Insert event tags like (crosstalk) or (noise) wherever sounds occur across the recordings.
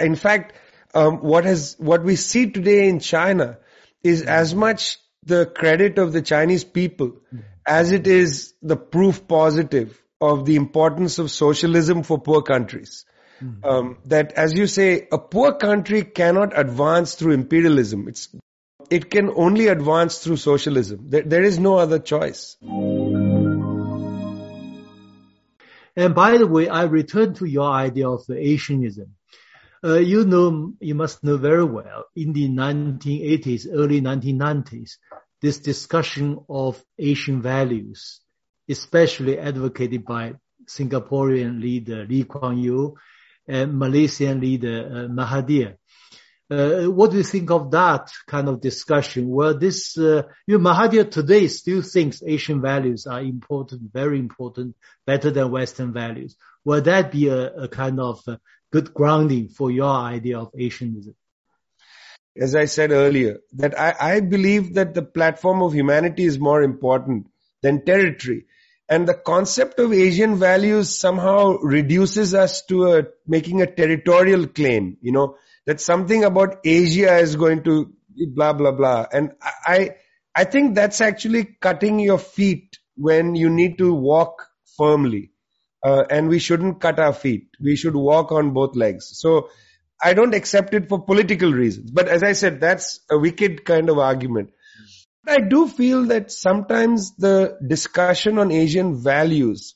In fact, um, what has what we see today in China is as much the credit of the Chinese people as it is the proof positive of the importance of socialism for poor countries. Um, that, as you say, a poor country cannot advance through imperialism. It's it can only advance through socialism. There, there is no other choice. And by the way, I return to your idea of Asianism. Uh, you know, you must know very well in the 1980s, early 1990s, this discussion of Asian values, especially advocated by Singaporean leader Lee Kuan Yew and Malaysian leader uh, Mahathir. Uh, what do you think of that kind of discussion? Well, this, uh, you know, Mahathir today still thinks Asian values are important, very important, better than Western values. Will that be a, a kind of uh, good grounding for your idea of Asianism? As I said earlier, that I, I believe that the platform of humanity is more important than territory. And the concept of Asian values somehow reduces us to a, making a territorial claim, you know, that something about Asia is going to blah, blah, blah. And I, I think that's actually cutting your feet when you need to walk firmly. Uh, and we shouldn't cut our feet. We should walk on both legs. So I don't accept it for political reasons. But as I said, that's a wicked kind of argument. I do feel that sometimes the discussion on Asian values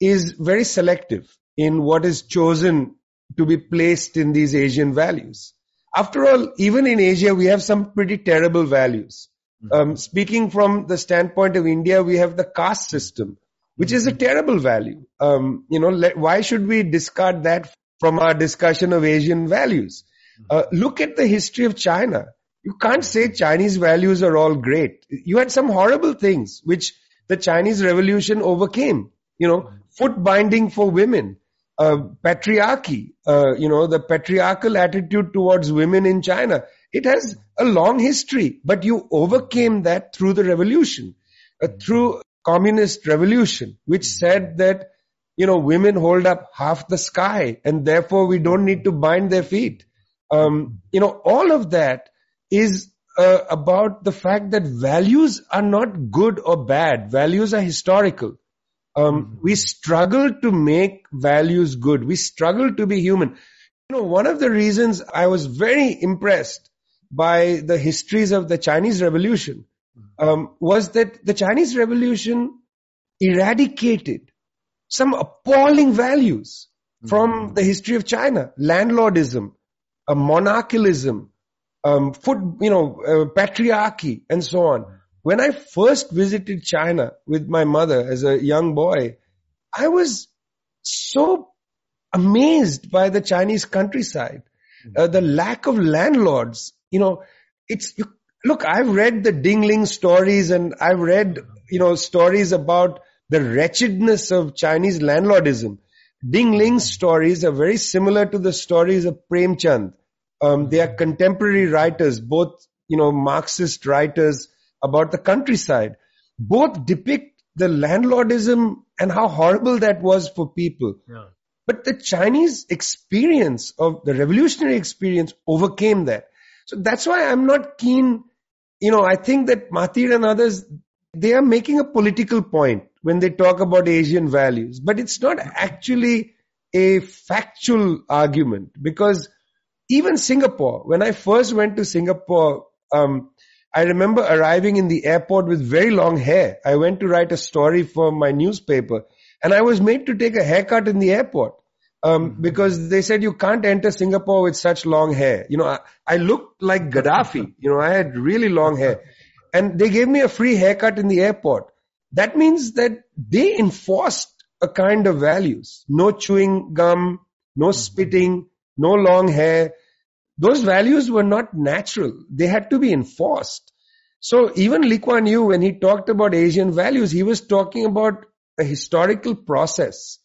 is very selective in what is chosen to be placed in these Asian values. After all, even in Asia, we have some pretty terrible values. Um, speaking from the standpoint of India, we have the caste system, which is a terrible value. Um, you know, let, why should we discard that from our discussion of Asian values? Uh, look at the history of China. You can't say Chinese values are all great. You had some horrible things which the Chinese revolution overcame. You know, foot binding for women, uh, patriarchy, uh, you know, the patriarchal attitude towards women in China. It has a long history, but you overcame that through the revolution, uh, through communist revolution, which said that, you know, women hold up half the sky and therefore we don't need to bind their feet. Um, you know, all of that is uh, about the fact that values are not good or bad. Values are historical. Um, we struggle to make values good. We struggle to be human. You know, one of the reasons I was very impressed by the histories of the Chinese Revolution um, was that the Chinese Revolution eradicated some appalling values from the history of China: landlordism, uh, monarchialism, um, foot, you know, uh, patriarchy, and so on. When I first visited China with my mother as a young boy, I was so amazed by the Chinese countryside, uh, the lack of landlords. You know, it's you, look. I've read the Ding Ling stories, and I've read you know stories about the wretchedness of Chinese landlordism. Ding Ling's stories are very similar to the stories of Premchand. Um, they are contemporary writers, both you know Marxist writers about the countryside. Both depict the landlordism and how horrible that was for people. Yeah. But the Chinese experience of the revolutionary experience overcame that. So that's why I'm not keen. You know, I think that Mahathir and others, they are making a political point when they talk about Asian values, but it's not actually a factual argument because even Singapore, when I first went to Singapore, um, I remember arriving in the airport with very long hair. I went to write a story for my newspaper and I was made to take a haircut in the airport. Um, because they said you can't enter Singapore with such long hair. You know, I, I looked like Gaddafi. You know, I had really long hair and they gave me a free haircut in the airport. That means that they enforced a kind of values. No chewing gum, no spitting, no long hair. Those values were not natural. They had to be enforced. So even Lee Kuan Yew, when he talked about Asian values, he was talking about a historical process.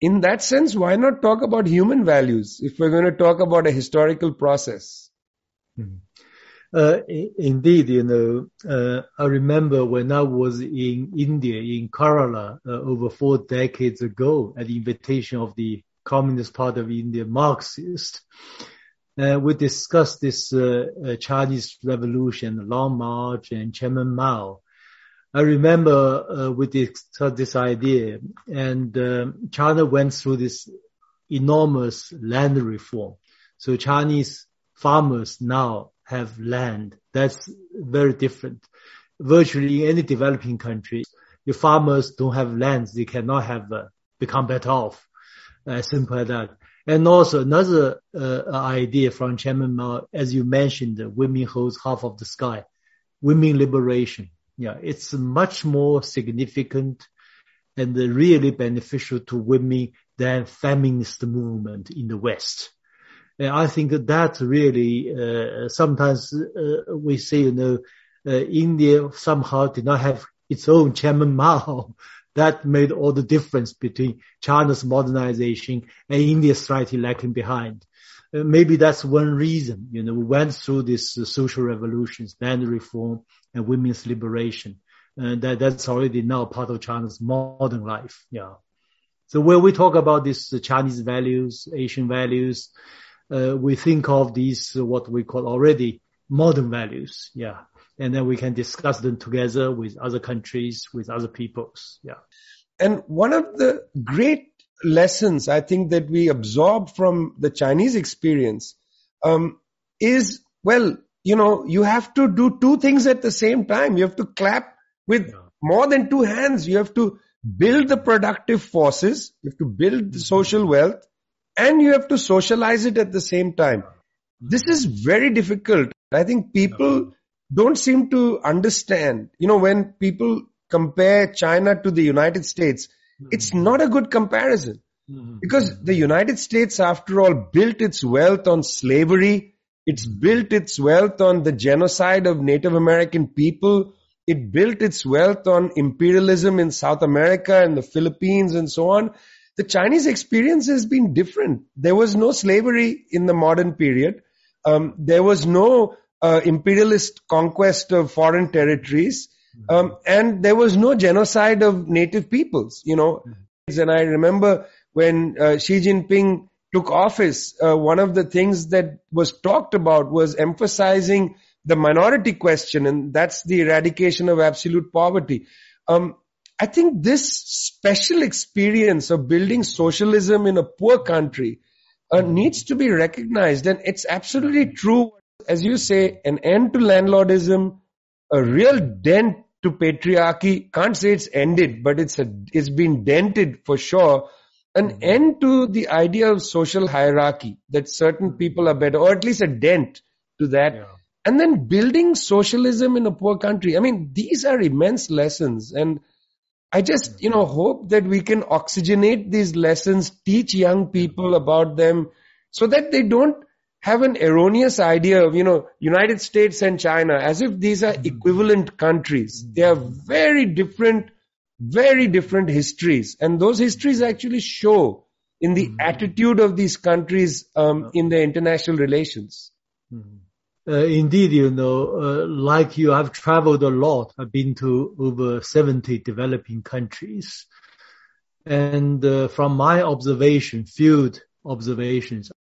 In that sense, why not talk about human values if we're going to talk about a historical process? Uh, i- indeed, you know, uh, I remember when I was in India, in Kerala, uh, over four decades ago, at the invitation of the Communist Party of India, Marxist. Uh, we discussed this uh, uh, Chinese Revolution, Long March, and Chairman Mao. I remember uh, we discussed this idea, and um, China went through this enormous land reform. So Chinese farmers now have land. That's very different. Virtually any developing country, if farmers don't have lands, they cannot have uh, become better off. Uh, simple as that. And also another uh, idea from Chairman Mao, as you mentioned, women holds half of the sky, women liberation. Yeah, it's much more significant and really beneficial to women than feminist movement in the West. And I think that really, uh, sometimes uh, we say, you know, uh, India somehow did not have its own Chairman Mao (laughs) that made all the difference between China's modernization and India's slightly lagging behind. Uh, maybe that's one reason, you know, we went through this uh, social revolutions, land reform and women's liberation. And that, that's already now part of China's modern life. Yeah. So when we talk about these uh, Chinese values, Asian values, uh, we think of these, uh, what we call already modern values. Yeah and then we can discuss them together with other countries, with other peoples. Yeah. And one of the great lessons I think that we absorb from the Chinese experience um, is, well, you know, you have to do two things at the same time. You have to clap with more than two hands. You have to build the productive forces. You have to build the social wealth and you have to socialize it at the same time. This is very difficult. I think people don't seem to understand. You know, when people compare China to the United States, mm-hmm. it's not a good comparison. Mm-hmm. Because the United States, after all, built its wealth on slavery. It's built its wealth on the genocide of Native American people. It built its wealth on imperialism in South America and the Philippines and so on. The Chinese experience has been different. There was no slavery in the modern period. Um, there was no uh, imperialist conquest of foreign territories. Um, and there was no genocide of native peoples, you know. And I remember when uh, Xi Jinping took office, uh, one of the things that was talked about was emphasizing the minority question, and that's the eradication of absolute poverty. Um, I think this special experience of building socialism in a poor country uh, needs to be recognized, and it's absolutely true as you say, an end to landlordism, a real dent to patriarchy. Can't say it's ended, but it's a, it's been dented for sure. An mm-hmm. end to the idea of social hierarchy that certain mm-hmm. people are better, or at least a dent to that. Yeah. And then building socialism in a poor country. I mean, these are immense lessons. And I just, you know, hope that we can oxygenate these lessons, teach young people about them so that they don't have an erroneous idea of, you know, United States and China as if these are equivalent countries. They are very different, very different histories. And those histories actually show in the mm-hmm. attitude of these countries um, in their international relations. Mm-hmm. Uh, indeed, you know, uh, like you, I've traveled a lot. I've been to over 70 developing countries. And uh, from my observation, field observations,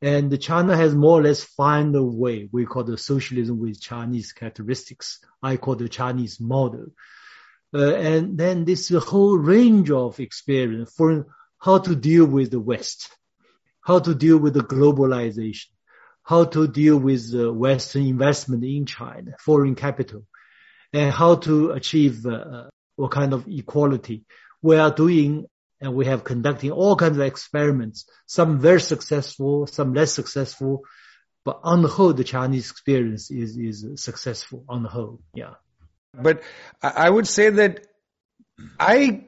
and China has more or less found a way. We call the socialism with Chinese characteristics. I call the Chinese model. Uh, and then this whole range of experience for how to deal with the West, how to deal with the globalization, how to deal with the Western investment in China, foreign capital, and how to achieve uh, what kind of equality. We are doing and we have conducting all kinds of experiments, some very successful, some less successful, but on the whole, the Chinese experience is, is successful on the whole. Yeah. But I would say that I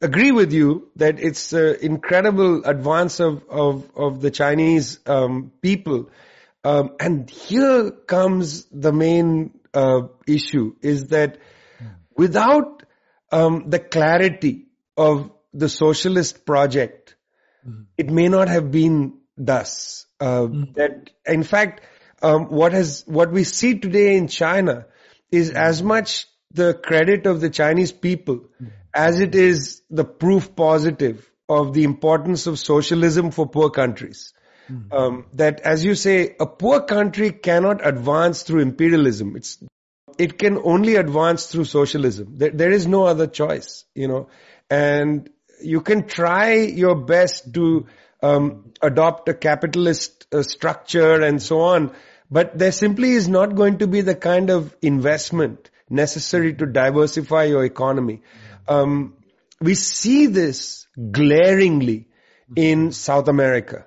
agree with you that it's an incredible advance of, of, of the Chinese um, people. Um, and here comes the main uh, issue is that without um, the clarity of the socialist project, mm-hmm. it may not have been thus. Uh, mm-hmm. That, in fact, um, what has what we see today in China is mm-hmm. as much the credit of the Chinese people mm-hmm. as it is the proof positive of the importance of socialism for poor countries. Mm-hmm. Um, that, as you say, a poor country cannot advance through imperialism. It's it can only advance through socialism. There, there is no other choice, you know. And you can try your best to um, adopt a capitalist uh, structure and so on, but there simply is not going to be the kind of investment necessary to diversify your economy. Um, we see this glaringly in South America.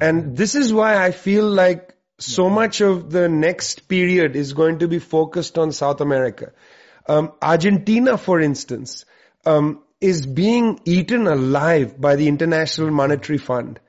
And this is why I feel like so much of the next period is going to be focused on South America. Um, Argentina, for instance, um, is being eaten alive by the International Monetary Fund.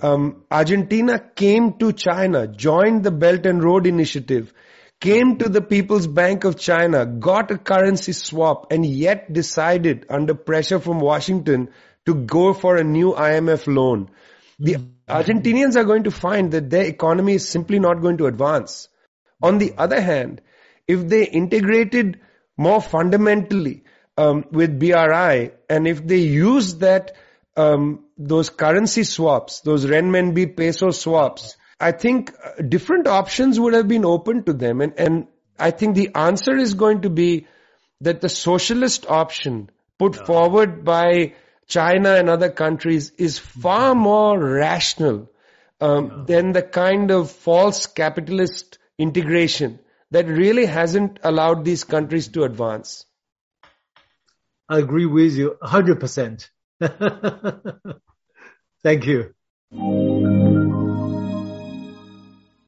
Um, Argentina came to China, joined the Belt and Road Initiative, came to the People's Bank of China, got a currency swap, and yet decided under pressure from Washington to go for a new IMF loan. The Argentinians are going to find that their economy is simply not going to advance. On the other hand, if they integrated more fundamentally um, with BRI, and if they use that um, those currency swaps, those renminbi peso swaps, I think uh, different options would have been open to them. And, and I think the answer is going to be that the socialist option put forward by China and other countries is far mm-hmm. more rational um, than the kind of false capitalist integration that really hasn't allowed these countries to advance. I agree with you 100%. (laughs) Thank you.